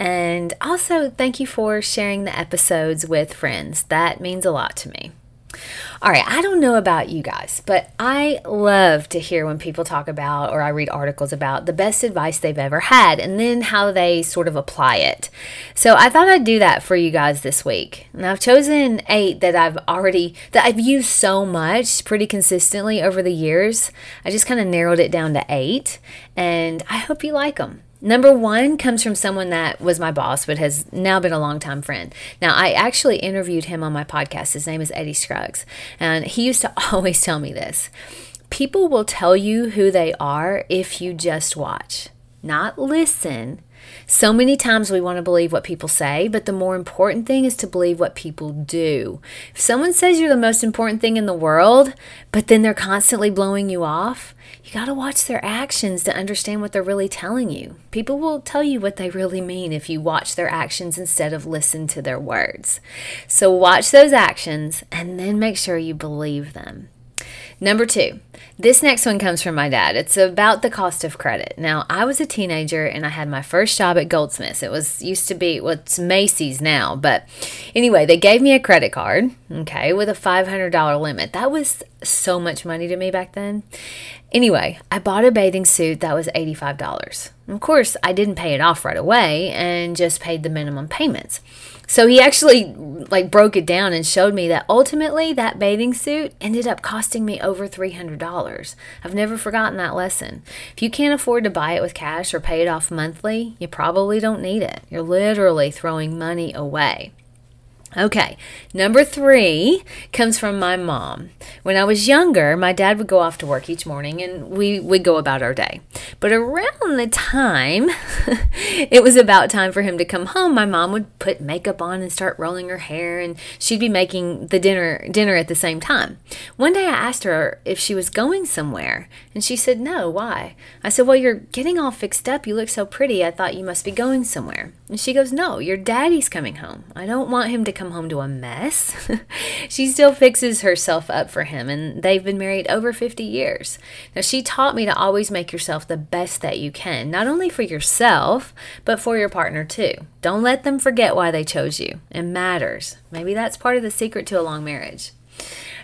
And also, thank you for sharing the episodes with friends. That means a lot to me. All right, I don't know about you guys, but I love to hear when people talk about or I read articles about the best advice they've ever had and then how they sort of apply it. So I thought I'd do that for you guys this week. And I've chosen eight that I've already, that I've used so much pretty consistently over the years. I just kind of narrowed it down to eight, and I hope you like them. Number one comes from someone that was my boss, but has now been a longtime friend. Now, I actually interviewed him on my podcast. His name is Eddie Scruggs, and he used to always tell me this people will tell you who they are if you just watch, not listen. So many times we want to believe what people say, but the more important thing is to believe what people do. If someone says you're the most important thing in the world, but then they're constantly blowing you off, you got to watch their actions to understand what they're really telling you. People will tell you what they really mean if you watch their actions instead of listen to their words. So watch those actions and then make sure you believe them. Number two, this next one comes from my dad. It's about the cost of credit. Now, I was a teenager and I had my first job at Goldsmiths. It was used to be what's well, Macy's now, but anyway, they gave me a credit card, okay, with a $500 limit. That was so much money to me back then. Anyway, I bought a bathing suit that was $85. Of course, I didn't pay it off right away and just paid the minimum payments. So he actually like broke it down and showed me that ultimately that bathing suit ended up costing me over $300. I've never forgotten that lesson. If you can't afford to buy it with cash or pay it off monthly, you probably don't need it. You're literally throwing money away. Okay, number three comes from my mom. When I was younger, my dad would go off to work each morning and we would go about our day. But around the time it was about time for him to come home, my mom would put makeup on and start rolling her hair and she'd be making the dinner dinner at the same time. One day I asked her if she was going somewhere and she said, "No, why?" I said, "Well, you're getting all fixed up. You look so pretty. I thought you must be going somewhere." And she goes, "No, your daddy's coming home. I don't want him to come home to a mess. she still fixes herself up for him, and they've been married over 50 years. Now, she taught me to always make yourself the best that you can, not only for yourself, but for your partner too. Don't let them forget why they chose you. It matters. Maybe that's part of the secret to a long marriage.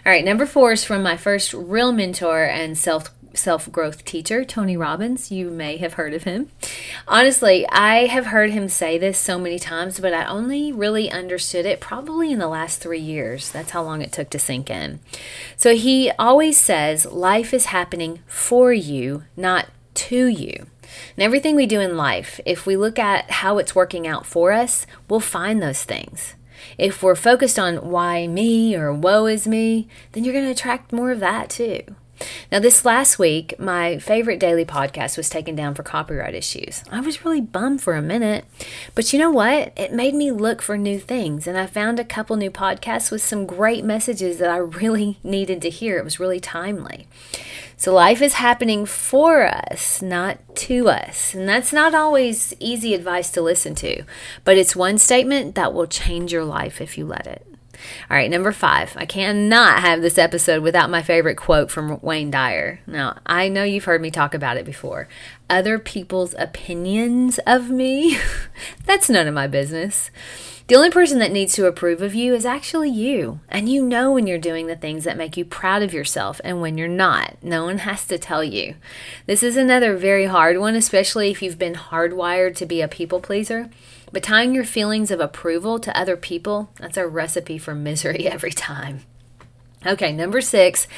All right, number four is from my first real mentor and self self growth teacher, Tony Robbins. You may have heard of him. Honestly, I have heard him say this so many times, but I only really understood it probably in the last three years. That's how long it took to sink in. So he always says life is happening for you, not to you. And everything we do in life, if we look at how it's working out for us, we'll find those things. If we're focused on why me or woe is me, then you're going to attract more of that too. Now, this last week, my favorite daily podcast was taken down for copyright issues. I was really bummed for a minute, but you know what? It made me look for new things, and I found a couple new podcasts with some great messages that I really needed to hear. It was really timely. So, life is happening for us, not to us. And that's not always easy advice to listen to, but it's one statement that will change your life if you let it. All right, number five. I cannot have this episode without my favorite quote from Wayne Dyer. Now, I know you've heard me talk about it before. Other people's opinions of me, that's none of my business. The only person that needs to approve of you is actually you. And you know when you're doing the things that make you proud of yourself and when you're not. No one has to tell you. This is another very hard one, especially if you've been hardwired to be a people pleaser. But tying your feelings of approval to other people, that's a recipe for misery every time. Okay, number six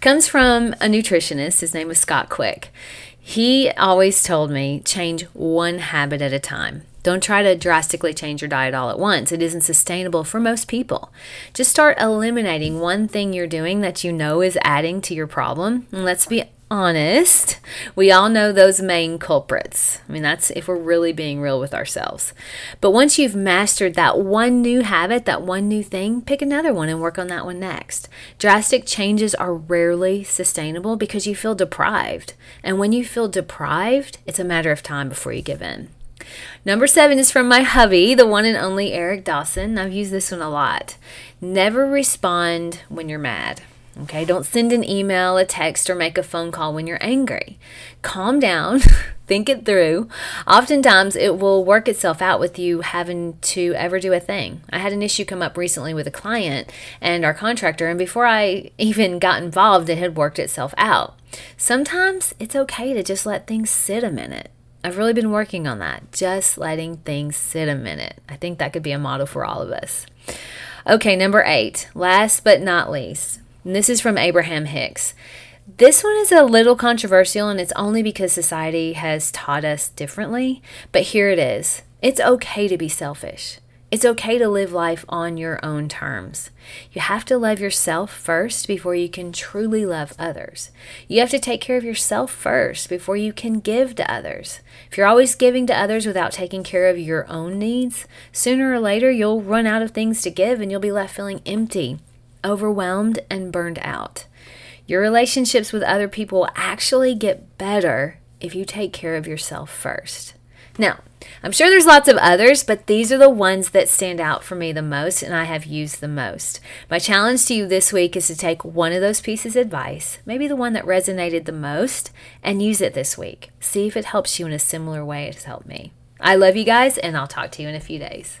comes from a nutritionist. His name was Scott Quick. He always told me change one habit at a time. Don't try to drastically change your diet all at once. It isn't sustainable for most people. Just start eliminating one thing you're doing that you know is adding to your problem. And let's be honest, we all know those main culprits. I mean, that's if we're really being real with ourselves. But once you've mastered that one new habit, that one new thing, pick another one and work on that one next. Drastic changes are rarely sustainable because you feel deprived. And when you feel deprived, it's a matter of time before you give in. Number seven is from my hubby, the one and only Eric Dawson. I've used this one a lot. Never respond when you're mad. Okay, don't send an email, a text, or make a phone call when you're angry. Calm down, think it through. Oftentimes, it will work itself out with you having to ever do a thing. I had an issue come up recently with a client and our contractor, and before I even got involved, it had worked itself out. Sometimes it's okay to just let things sit a minute. I've really been working on that, just letting things sit a minute. I think that could be a model for all of us. Okay, number eight, last but not least, and this is from Abraham Hicks. This one is a little controversial, and it's only because society has taught us differently. But here it is it's okay to be selfish. It's okay to live life on your own terms. You have to love yourself first before you can truly love others. You have to take care of yourself first before you can give to others. If you're always giving to others without taking care of your own needs, sooner or later you'll run out of things to give and you'll be left feeling empty overwhelmed, and burned out. Your relationships with other people actually get better if you take care of yourself first. Now, I'm sure there's lots of others, but these are the ones that stand out for me the most and I have used the most. My challenge to you this week is to take one of those pieces of advice, maybe the one that resonated the most, and use it this week. See if it helps you in a similar way it has helped me. I love you guys, and I'll talk to you in a few days.